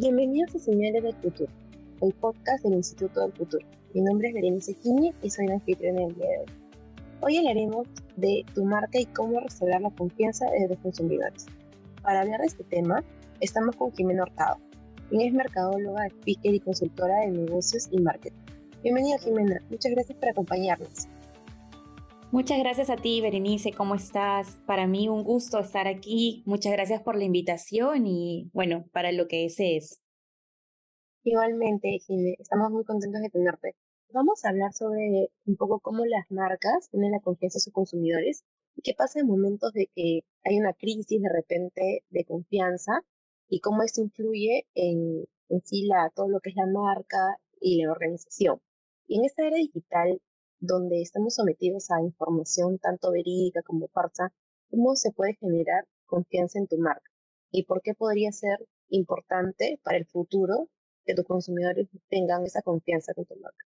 Bienvenidos a Señales del Futuro, el podcast del Instituto del Futuro. Mi nombre es Berenice Quiñe y soy la anfitriona del día de hoy. Hoy hablaremos de tu marca y cómo restaurar la confianza de los consumidores. Para hablar de este tema, estamos con Jimena Hurtado, quien es mercadóloga, speaker y consultora de negocios y marketing. Bienvenida Jimena, muchas gracias por acompañarnos. Muchas gracias a ti, Berenice, ¿cómo estás? Para mí un gusto estar aquí. Muchas gracias por la invitación y bueno, para lo que ese es. Igualmente, Jimena, estamos muy contentos de tenerte. Vamos a hablar sobre un poco cómo las marcas tienen la confianza de sus consumidores y qué pasa en momentos de que hay una crisis de repente de confianza y cómo esto influye en, en sí la, todo lo que es la marca y la organización. Y en esta era digital, donde estamos sometidos a información tanto verídica como falsa, ¿cómo se puede generar confianza en tu marca? ¿Y por qué podría ser importante para el futuro que tus consumidores tengan esa confianza con tu marca?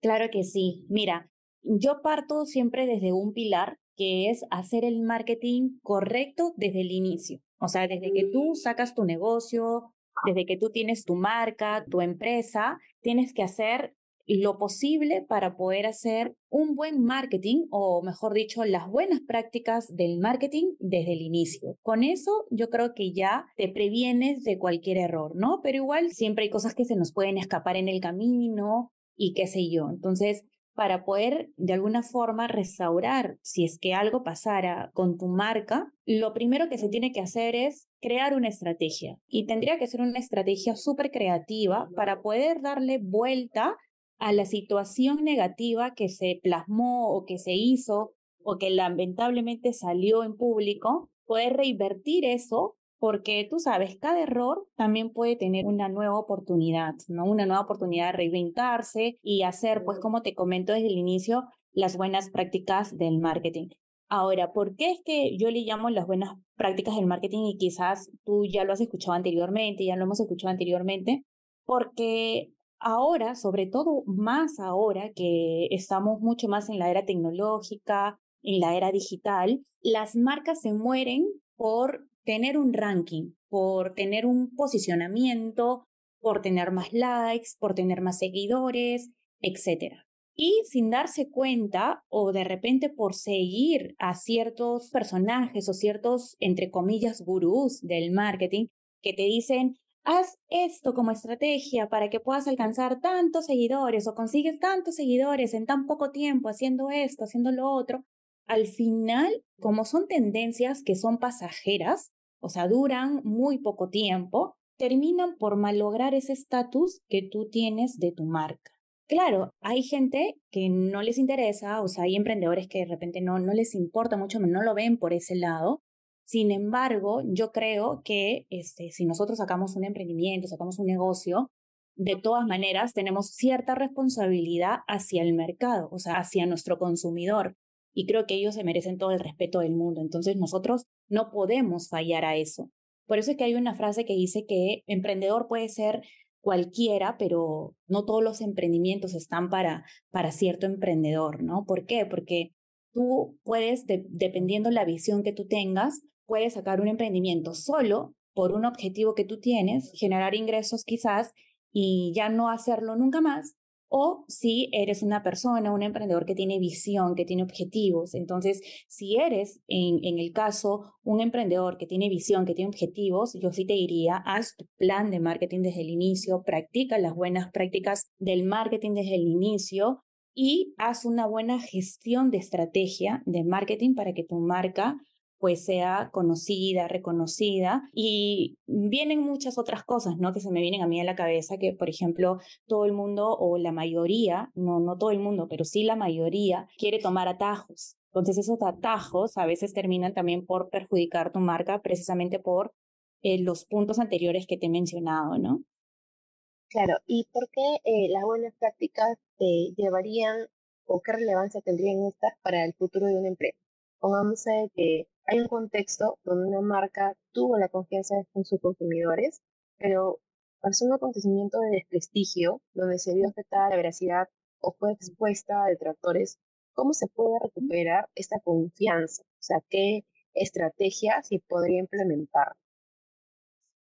Claro que sí. Mira, yo parto siempre desde un pilar que es hacer el marketing correcto desde el inicio. O sea, desde que tú sacas tu negocio, desde que tú tienes tu marca, tu empresa, tienes que hacer lo posible para poder hacer un buen marketing o mejor dicho, las buenas prácticas del marketing desde el inicio. Con eso yo creo que ya te previenes de cualquier error, ¿no? Pero igual siempre hay cosas que se nos pueden escapar en el camino y qué sé yo. Entonces, para poder de alguna forma restaurar si es que algo pasara con tu marca, lo primero que se tiene que hacer es crear una estrategia. Y tendría que ser una estrategia súper creativa para poder darle vuelta a la situación negativa que se plasmó o que se hizo o que lamentablemente salió en público, poder reinvertir eso porque tú sabes, cada error también puede tener una nueva oportunidad, ¿no? Una nueva oportunidad de reinventarse y hacer, pues como te comento desde el inicio, las buenas prácticas del marketing. Ahora, ¿por qué es que yo le llamo las buenas prácticas del marketing y quizás tú ya lo has escuchado anteriormente, ya lo hemos escuchado anteriormente? Porque ahora, sobre todo más ahora que estamos mucho más en la era tecnológica, en la era digital, las marcas se mueren por tener un ranking, por tener un posicionamiento, por tener más likes, por tener más seguidores, etc. Y sin darse cuenta o de repente por seguir a ciertos personajes o ciertos, entre comillas, gurús del marketing que te dicen, haz esto como estrategia para que puedas alcanzar tantos seguidores o consigues tantos seguidores en tan poco tiempo haciendo esto, haciendo lo otro, al final, como son tendencias que son pasajeras, o sea, duran muy poco tiempo, terminan por malograr ese estatus que tú tienes de tu marca. Claro, hay gente que no les interesa, o sea, hay emprendedores que de repente no, no les importa mucho, no lo ven por ese lado, sin embargo, yo creo que este, si nosotros sacamos un emprendimiento, sacamos un negocio, de todas maneras tenemos cierta responsabilidad hacia el mercado, o sea, hacia nuestro consumidor. Y creo que ellos se merecen todo el respeto del mundo. Entonces nosotros no podemos fallar a eso. Por eso es que hay una frase que dice que emprendedor puede ser cualquiera, pero no todos los emprendimientos están para, para cierto emprendedor, ¿no? ¿Por qué? Porque tú puedes, dependiendo la visión que tú tengas, puedes sacar un emprendimiento solo por un objetivo que tú tienes, generar ingresos quizás y ya no hacerlo nunca más. O si eres una persona, un emprendedor que tiene visión, que tiene objetivos. Entonces, si eres, en, en, el caso, un emprendedor que tiene visión, que tiene objetivos, yo sí te diría, haz tu plan de marketing desde el inicio, practica las buenas prácticas del marketing desde el inicio y haz una buena gestión de estrategia de marketing para que tu marca pues sea conocida, reconocida y vienen muchas otras cosas, ¿no? Que se me vienen a mí a la cabeza, que por ejemplo todo el mundo o la mayoría, no, no todo el mundo, pero sí la mayoría quiere tomar atajos. Entonces esos atajos a veces terminan también por perjudicar tu marca precisamente por eh, los puntos anteriores que te he mencionado, ¿no? Claro, ¿y por qué eh, las buenas prácticas te llevarían o qué relevancia tendrían estas para el futuro de una empresa? Pongamos que hay un contexto donde una marca tuvo la confianza de sus consumidores, pero pasó un acontecimiento de desprestigio donde se vio afectada la veracidad o fue expuesta a detractores. ¿Cómo se puede recuperar esta confianza? O sea, ¿qué estrategia se podría implementar?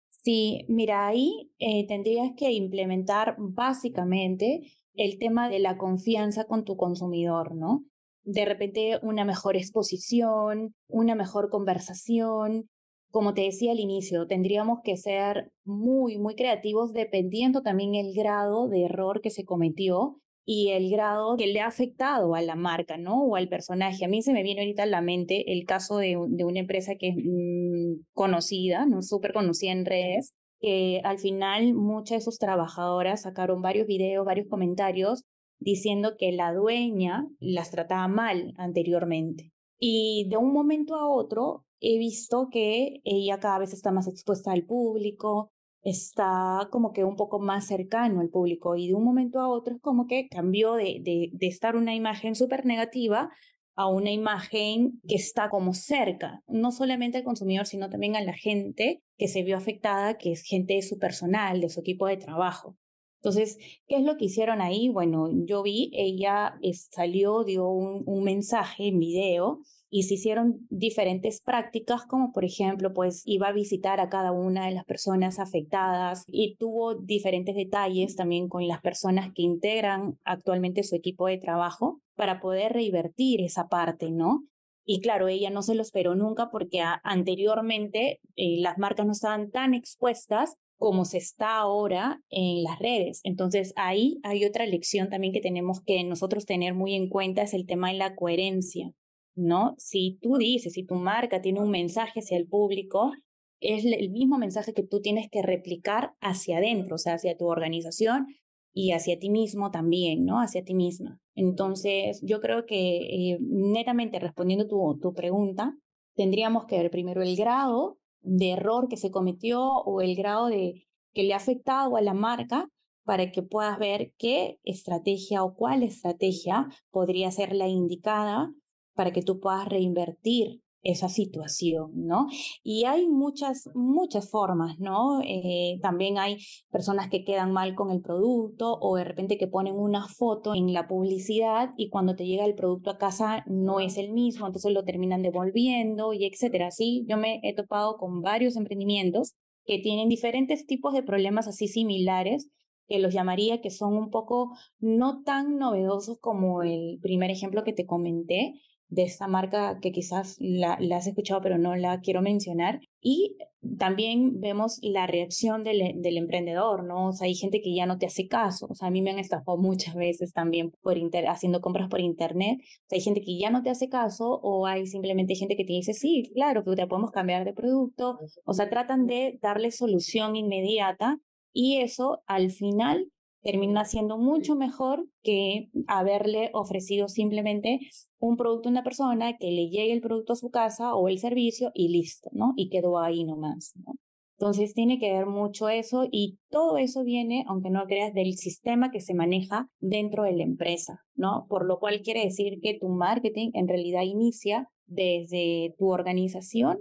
Sí, mira, ahí eh, tendrías que implementar básicamente el tema de la confianza con tu consumidor, ¿no? De repente una mejor exposición, una mejor conversación. Como te decía al inicio, tendríamos que ser muy, muy creativos dependiendo también el grado de error que se cometió y el grado que le ha afectado a la marca, ¿no? O al personaje. A mí se me viene ahorita a la mente el caso de, una empresa que es mm, conocida, ¿no? Súper conocida en redes, que al final muchas de sus trabajadoras sacaron varios videos, varios comentarios diciendo que la dueña las trataba mal anteriormente. Y de un momento a otro he visto que ella cada vez está más expuesta al público, está como que un poco más cercano al público y de un momento a otro es como que cambió de, de, estar una imagen súper negativa a una imagen que está como cerca, no solamente al consumidor, sino también a la gente que se vio afectada, que es gente de su personal, de su equipo de trabajo. Entonces, ¿qué es lo que hicieron ahí? Bueno, yo vi, ella salió, dio un, un mensaje en video y se hicieron diferentes prácticas, como por ejemplo, pues iba a visitar a cada una de las personas afectadas y tuvo diferentes detalles también con las personas que integran actualmente su equipo de trabajo para poder revertir esa parte, ¿no? Y claro, ella no se lo esperó nunca porque anteriormente eh, las marcas no estaban tan expuestas como se está ahora en las redes. Entonces ahí hay otra lección también que tenemos que nosotros tener muy en cuenta, es el tema de la coherencia. ¿no? Si tú dices, si tu marca tiene un mensaje hacia el público, es el mismo mensaje que tú tienes que replicar hacia adentro, o sea, hacia tu organización y hacia ti mismo también, ¿no? Hacia ti misma. Entonces, yo creo que eh, netamente respondiendo tu, tu pregunta, tendríamos que ver primero el grado de error que se cometió o el grado de que le ha afectado a la marca para que puedas ver qué estrategia o cuál estrategia podría ser la indicada para que tú puedas reinvertir esa situación, ¿no? Y hay muchas, muchas formas, ¿no? Eh, también hay personas que quedan mal con el producto o de repente que ponen una foto en la publicidad y cuando te llega el producto a casa no es el mismo, entonces lo terminan devolviendo y etcétera. Sí, yo me he topado con varios emprendimientos que tienen diferentes tipos de problemas así similares que los llamaría que son un poco no tan novedosos como el primer ejemplo que te comenté, de esta marca que quizás la, has escuchado pero no la quiero mencionar. Y también vemos la reacción del, del, emprendedor, ¿no? O sea, hay gente que ya no te hace caso. O sea, a mí me han estafado muchas veces también por haciendo compras por internet. O sea, hay gente que ya no te hace caso o hay simplemente gente que te dice, sí, claro, que te podemos cambiar de producto. O sea, tratan de darle solución inmediata y eso al final termina siendo mucho mejor que haberle ofrecido simplemente un producto a una persona que le llegue el producto a su casa o el servicio y listo, ¿no? Y quedó ahí nomás, ¿no? Entonces tiene que ver mucho eso y todo eso viene, aunque no creas, del sistema que se maneja dentro de la empresa, ¿no? Por lo cual quiere decir que tu marketing en realidad inicia desde tu organización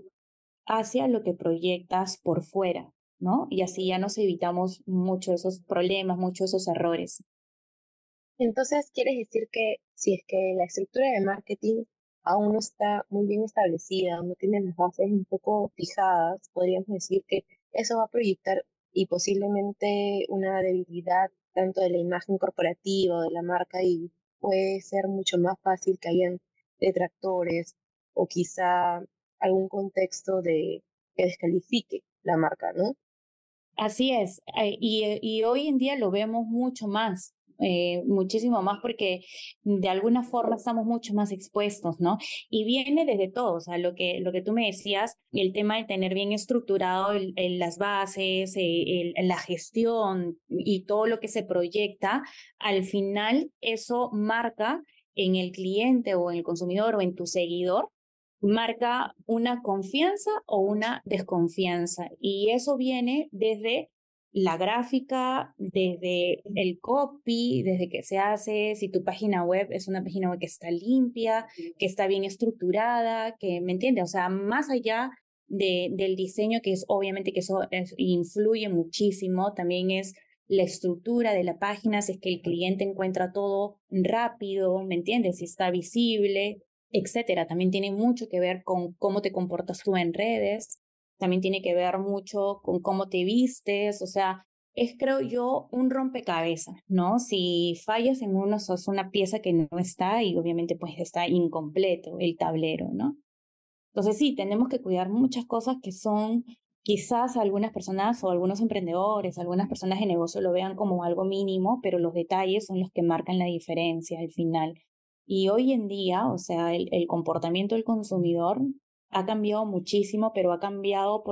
hacia lo que proyectas por fuera, ¿no? Y así ya nos evitamos muchos esos problemas, muchos esos errores. Entonces, ¿quieres decir que si es que la estructura de marketing aún no está muy bien establecida, no tiene las bases un poco fijadas, podríamos decir que eso va a proyectar y posiblemente una debilidad tanto de la imagen corporativa de la marca y puede ser mucho más fácil que hayan detractores o quizá algún contexto de que descalifique la marca, ¿no? Así es, eh, y, y hoy en día lo vemos mucho más. Eh, muchísimo más porque de alguna forma estamos mucho más expuestos, ¿no? Y viene desde todo, o sea, lo que, lo que tú me decías, el tema de tener bien estructurado las bases, eh, la gestión y todo lo que se proyecta, al final eso marca en el cliente o en el consumidor o en tu seguidor marca una confianza o una desconfianza. Y eso viene desde la gráfica, desde el copy, desde que se hace, si tu página web es una página web que está limpia, que está bien estructurada, que, ¿me entiendes? O sea, más allá de, del diseño, que es obviamente que eso influye muchísimo, también es la estructura de la página, si es que el cliente encuentra todo rápido, ¿me entiendes? Si está visible, etcétera. También tiene mucho que ver con cómo te comportas tú en redes. también tiene que ver mucho con cómo te vistes, o sea, es creo yo un rompecabezas, ¿no? Si fallas en uno, sos una pieza que no está y obviamente pues está incompleto el tablero, ¿no? Entonces sí, tenemos que cuidar muchas cosas que son quizás algunas personas o algunos emprendedores, algunas personas de negocio lo vean como algo mínimo, pero los detalles son los que marcan la diferencia al final. Y hoy en día, o sea, el, comportamiento del consumidor ha cambiado muchísimo, pero ha cambiado.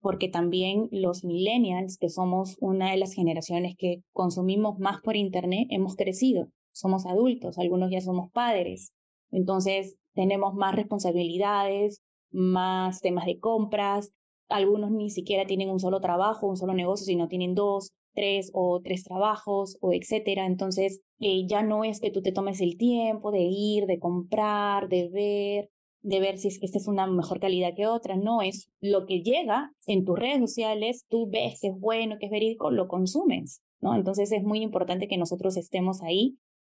Porque también los millennials, que somos una de las generaciones que consumimos más por Internet, hemos crecido, somos adultos, algunos ya somos padres. Entonces, tenemos más responsabilidades, más temas de compras, algunos ni siquiera tienen un solo trabajo, un solo negocio, sino tienen dos, tres o tres trabajos o etcétera. Entonces, eh, ya no es que tú te tomes el tiempo de ir, de comprar, de ver, de ver si es que esta es una mejor calidad que otra. No, es lo que llega en tus redes sociales, tú ves que es bueno, que es verídico, lo consumes, ¿no? Entonces es muy importante que nosotros estemos ahí,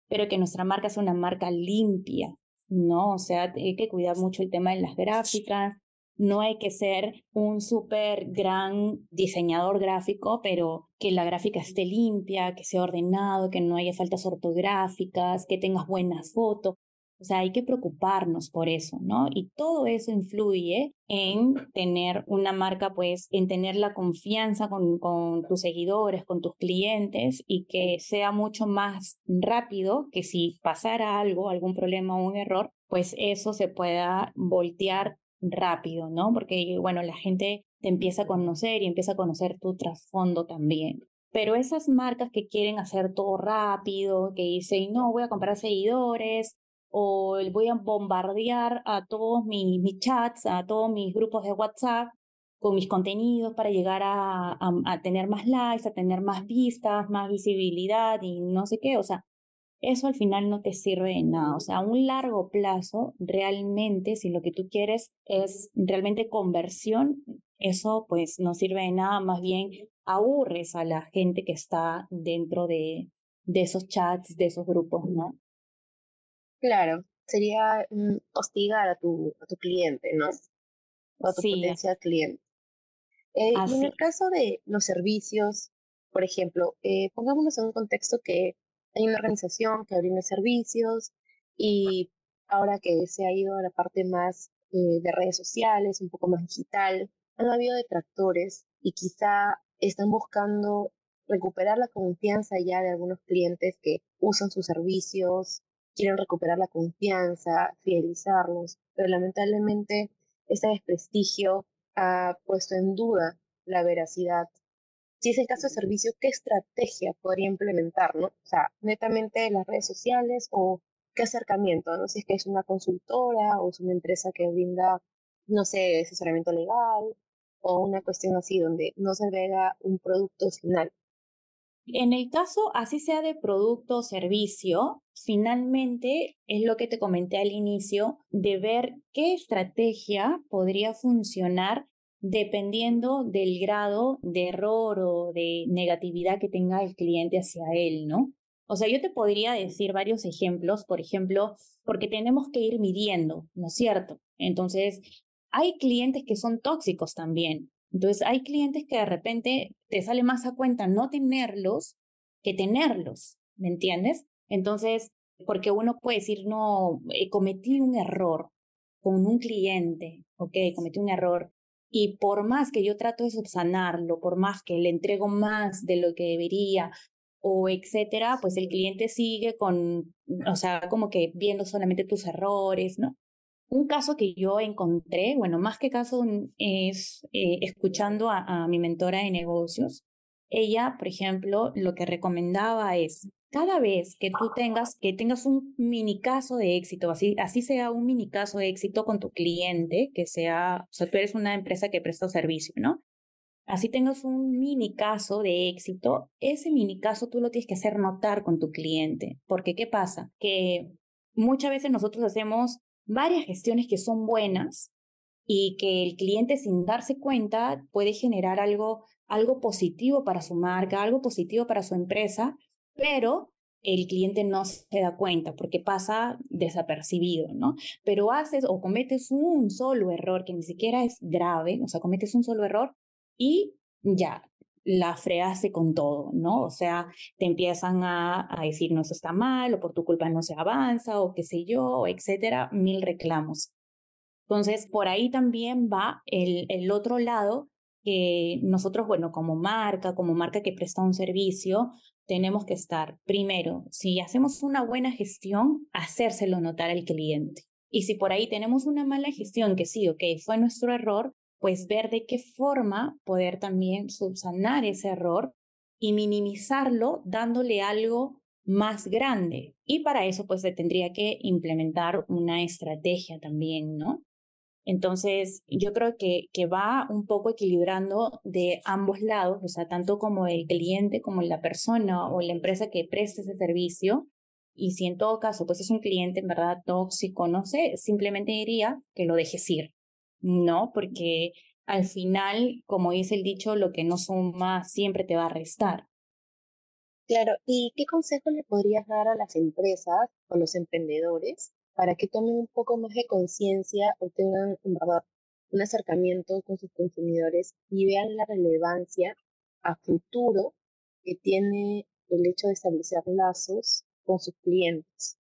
pero que nuestra marca sea una marca limpia, ¿no? O sea, hay que cuidar mucho el tema de las gráficas, no hay que ser un súper gran diseñador gráfico, pero que la gráfica esté limpia, que sea ordenado, que no haya faltas ortográficas, que tengas buenas fotos. O sea, hay que preocuparnos por eso, ¿no? Y todo eso influye en tener una marca, pues, en tener la confianza con, con, tus seguidores, con tus clientes y que sea mucho más rápido que si pasara algo, algún problema o un error, pues eso se pueda voltear rápido, ¿no? Porque, bueno, la gente te empieza a conocer y empieza a conocer tu trasfondo también. Pero esas marcas que quieren hacer todo rápido, que dicen, no, voy a comprar seguidores o voy a bombardear a todos mis, mis chats, a todos mis grupos de WhatsApp con mis contenidos para llegar a, a, a tener más likes, a tener más vistas, más visibilidad y no sé qué. O sea, eso al final no te sirve de nada. O sea, a un largo plazo, realmente, si lo que tú quieres es realmente conversión, eso pues no sirve de nada, más bien aburres a la gente que está dentro de, de esos chats, de esos grupos, ¿no? Claro, sería mm, hostigar a tu, a tu cliente, ¿no? O a tu potencial cliente. Eh, en el caso de los servicios, por ejemplo, eh, pongámonos en un contexto que hay una organización que brinda servicios y ahora que se ha ido a la parte más eh, de redes sociales, un poco más digital, han habido detractores y quizá están buscando recuperar la confianza ya de algunos clientes que usan sus servicios, quieren recuperar la confianza, fidelizarlos, pero lamentablemente este desprestigio ha puesto en duda la veracidad si es el caso de servicio, ¿qué estrategia podría implementar, no? O sea, netamente las redes sociales o qué acercamiento, ¿no? Si es que es una consultora o es una empresa que brinda, no sé, asesoramiento legal o una cuestión así donde no se vea un producto final. En el caso, así sea de producto o servicio, finalmente es lo que te comenté al inicio, de ver qué estrategia podría funcionar dependiendo del grado de error o de negatividad que tenga el cliente hacia él, ¿no? O sea, yo te podría decir varios ejemplos, por ejemplo, porque tenemos que ir midiendo, ¿no es cierto? Entonces, hay clientes que son tóxicos también. Entonces, hay clientes que de repente te sale más a cuenta no tenerlos que tenerlos, ¿me entiendes? Entonces, porque uno puede decir, no, eh, cometí un error con un cliente, ok, cometí un error, y por más que yo trato de subsanarlo, por más que le entrego más de lo que debería o etcétera, pues el cliente sigue con, o sea, como que viendo solamente tus errores, ¿no? Un caso que yo encontré, bueno, más que caso es eh, escuchando a, a mi mentora de negocios. Ella, por ejemplo, lo que recomendaba es, cada vez que tú tengas, que tengas un mini caso de éxito, así, así sea un mini caso de éxito con tu cliente, que sea, o sea, tú eres una empresa que presta servicio, ¿no? Así tengas un mini caso de éxito, ese mini caso tú lo tienes que hacer notar con tu cliente. Porque, ¿qué pasa? Que muchas veces nosotros hacemos varias gestiones que son buenas y que el cliente sin darse cuenta puede generar algo, algo positivo para su marca, algo positivo para su empresa, pero el cliente no se da cuenta porque pasa desapercibido, ¿no? Pero haces o cometes un solo error que ni siquiera es grave, o sea, cometes un solo error y ya, la freaste con todo, ¿no? O sea, te empiezan a, a, decir, no, eso está mal, o por tu culpa no se avanza, o qué sé yo, etcétera, mil reclamos. Entonces, por ahí también va el otro lado que nosotros, bueno, como marca, como marca que presta un servicio, tenemos que estar, primero, si hacemos una buena gestión, hacérselo notar al cliente. Y si por ahí tenemos una mala gestión, que sí, ok, fue nuestro error, pues ver de qué forma poder también subsanar ese error y minimizarlo dándole algo más grande. Y para eso pues se tendría que implementar una estrategia también, ¿no? Entonces, yo creo que, va un poco equilibrando de ambos lados, o sea, tanto como el cliente, como la persona o la empresa que presta ese servicio. Y si en todo caso, pues es un cliente en verdad tóxico, no sé, simplemente diría que lo dejes ir, ¿no? Porque al final, como dice el dicho, lo que no suma siempre te va a restar. Claro, ¿y qué consejo le podrías dar a las empresas o los emprendedores para que tomen un poco más de conciencia o tengan un acercamiento con sus consumidores y vean la relevancia a futuro que tiene el hecho de establecer lazos con sus clientes.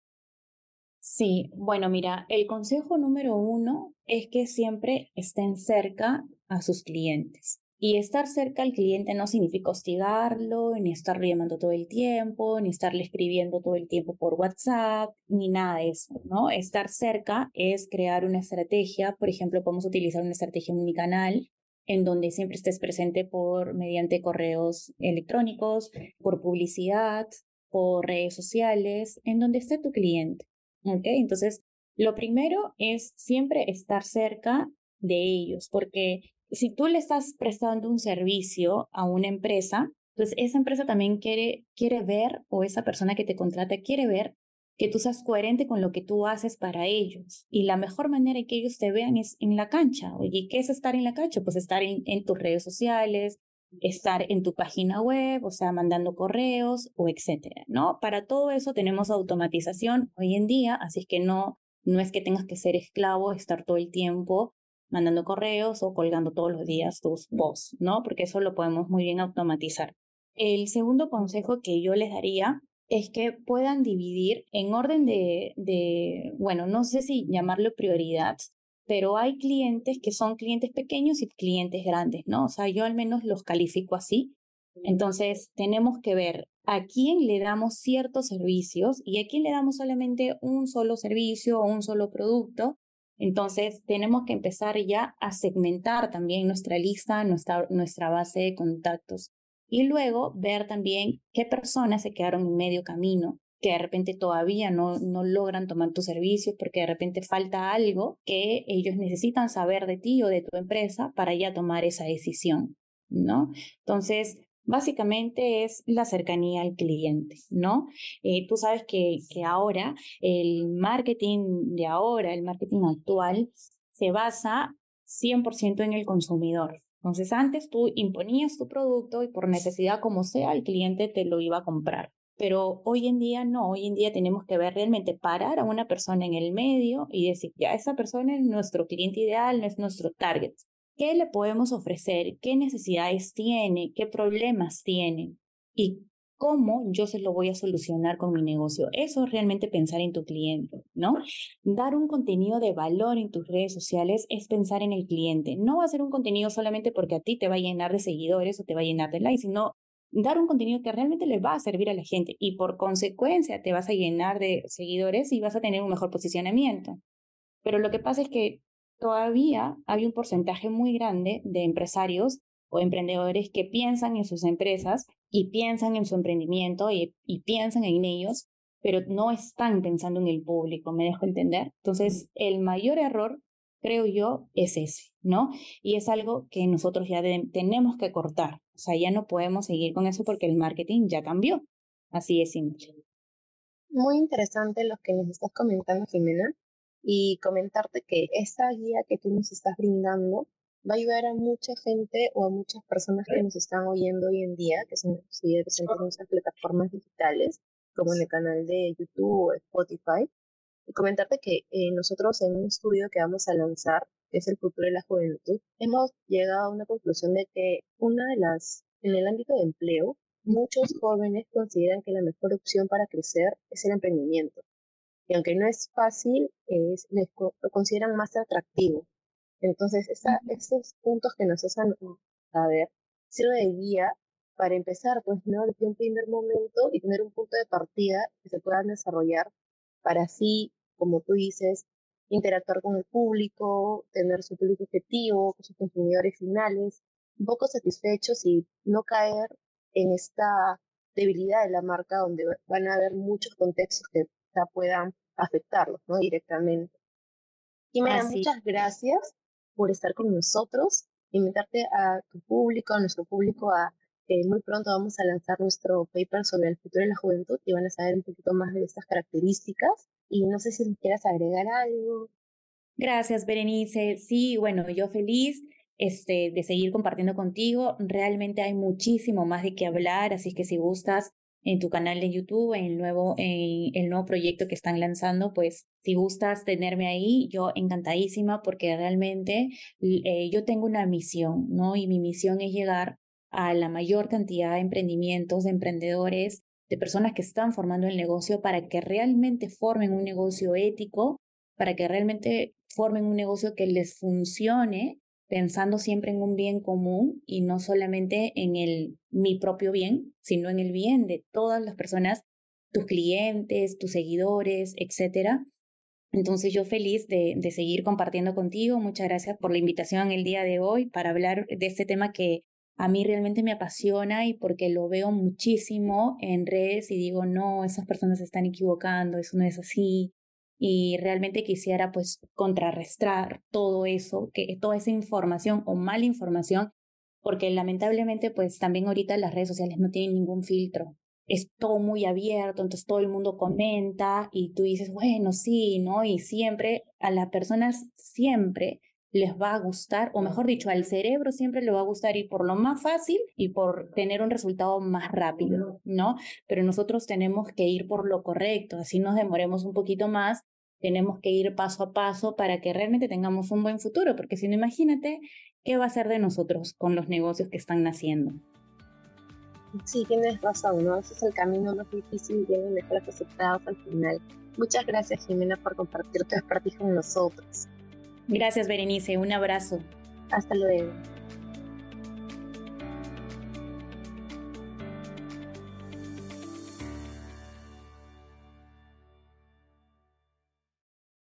Sí, bueno, mira, el consejo número uno es que siempre estén cerca a sus clientes. Y estar cerca al cliente no significa hostigarlo, ni estarlo llamando todo el tiempo, ni estarle escribiendo todo el tiempo por WhatsApp, ni nada de eso, ¿no? Estar cerca es crear una estrategia, por ejemplo, podemos utilizar una estrategia unicanal en donde siempre estés presente por mediante correos electrónicos, por publicidad, por redes sociales, en donde esté tu cliente. ¿Ok? Entonces, lo primero es siempre estar cerca de ellos, porque si tú le estás prestando un servicio a una empresa, pues esa empresa también quiere, quiere ver, o esa persona que te contrata quiere ver que tú seas coherente con lo que tú haces para ellos. Y la mejor manera en que ellos te vean es en la cancha. Oye, ¿qué es estar en la cancha? Pues estar en, tus redes sociales, estar en tu página web, o sea, mandando correos o etcétera, ¿no? Para todo eso tenemos automatización hoy en día, así que no, no es que tengas que ser esclavo, estar todo el tiempo mandando correos o colgando todos los días tus posts, ¿no? Porque eso lo podemos muy bien automatizar. El segundo consejo que yo les daría es que puedan dividir en orden de, de, bueno, no sé si llamarlo prioridad, pero hay clientes que son clientes pequeños y clientes grandes, ¿no? O sea, yo al menos los califico así. Entonces, tenemos que ver a quién le damos ciertos servicios y a quién le damos solamente un solo servicio o un solo producto entonces, tenemos que empezar ya a segmentar también nuestra lista, nuestra, nuestra base de contactos y luego ver también qué personas se quedaron en medio camino, que de repente todavía no, no logran tomar tus servicios porque de repente falta algo que ellos necesitan saber de ti o de tu empresa para ya tomar esa decisión, ¿no? Entonces, Básicamente es la cercanía al cliente, ¿no? Eh, tú sabes que, que ahora el marketing de ahora, el marketing actual, se basa 100% en el consumidor. Entonces antes tú imponías tu producto y por necesidad como sea el cliente te lo iba a comprar. Pero hoy en día no, hoy en día tenemos que ver realmente parar a una persona en el medio y decir, ya, esa persona es nuestro cliente ideal, no es nuestro target. ¿Qué le podemos ofrecer? ¿Qué necesidades tiene? ¿Qué problemas tiene? ¿Y cómo yo se lo voy a solucionar con mi negocio? Eso es realmente pensar en tu cliente, ¿no? Dar un contenido de valor en tus redes sociales es pensar en el cliente. No va a ser un contenido solamente porque a ti te va a llenar de seguidores o te va a llenar de likes, sino dar un contenido que realmente le va a servir a la gente y por consecuencia te vas a llenar de seguidores y vas a tener un mejor posicionamiento. Pero lo que pasa es que todavía hay un porcentaje muy grande de empresarios o emprendedores que piensan en sus empresas y piensan en su emprendimiento y, piensan en ellos, pero no están pensando en el público, ¿me dejo entender? Entonces, el mayor error, creo yo, es ese, ¿no? Y es algo que nosotros ya tenemos que cortar. O sea, ya no podemos seguir con eso porque el marketing ya cambió. Así es simple. Muy interesante lo que nos estás comentando, Jimena y comentarte que esta guía que tú nos estás brindando va a ayudar a mucha gente o a muchas personas que nos están oyendo hoy en día, que son seguidores en nuestras plataformas digitales, como en el canal de YouTube o Spotify. Y comentarte que eh, nosotros en un estudio que vamos a lanzar, que es el futuro de la juventud, hemos llegado a una conclusión de que una de las, en el ámbito de empleo, muchos jóvenes consideran que la mejor opción para crecer es el emprendimiento. Y aunque no es fácil, es, lo consideran más atractivo. Entonces, estos puntos que nos hacen saber sirve de guía para empezar, pues, ¿no? Desde un primer momento y tener un punto de partida que se puedan desarrollar para así, como tú dices, interactuar con el público, tener su público objetivo, con sus consumidores finales, un poco satisfechos y no caer en esta debilidad de la marca donde van a haber muchos contextos que puedan afectarlos ¿no? directamente. Dan muchas gracias por estar con nosotros, invitarte a tu público, a nuestro público, a que muy pronto vamos a lanzar nuestro paper sobre el futuro de la juventud y van a saber un poquito más de estas características. Y no sé si quieras agregar algo. Gracias, Berenice. Sí, bueno, yo feliz este, de seguir compartiendo contigo. Realmente hay muchísimo más de qué hablar, así que si gustas en tu canal de YouTube, en el nuevo, en el nuevo proyecto que están lanzando, pues si gustas tenerme ahí, yo encantadísima porque realmente eh, yo tengo una misión, ¿no? Y mi misión es llegar a la mayor cantidad de emprendimientos, de emprendedores, de personas que están formando el negocio para que realmente formen un negocio ético, para que realmente formen un negocio que les funcione pensando siempre en un bien común y no solamente en el mi propio bien, sino en el bien de todas las personas, tus clientes, tus seguidores, etcétera. Entonces yo feliz de, de seguir compartiendo contigo. Muchas gracias por la invitación el día de hoy para hablar de este tema que a mí realmente me apasiona y porque lo veo muchísimo en redes y digo, no, esas personas se están equivocando, eso no es así, y realmente quisiera pues contrarrestar todo eso, que toda esa información o mala información, porque lamentablemente pues también ahorita las redes sociales no tienen ningún filtro. Es todo muy abierto, entonces todo el mundo comenta y tú dices, bueno, sí, ¿no? Y siempre a las personas siempre les va a gustar, o mejor dicho, al cerebro siempre le va a gustar ir por lo más fácil y por tener un resultado más rápido, ¿no? Pero nosotros tenemos que ir por lo correcto, así nos demoremos un poquito más, tenemos que ir paso a paso para que realmente tengamos un buen futuro, porque si no, imagínate qué va a ser de nosotros con los negocios que están naciendo. Sí, tienes razón, ¿no? Ese es el camino más difícil y tiene mejores resultados al final. Muchas gracias, Jimena, por compartir tu expertise con nosotros. Gracias, Berenice. Un abrazo. Hasta luego.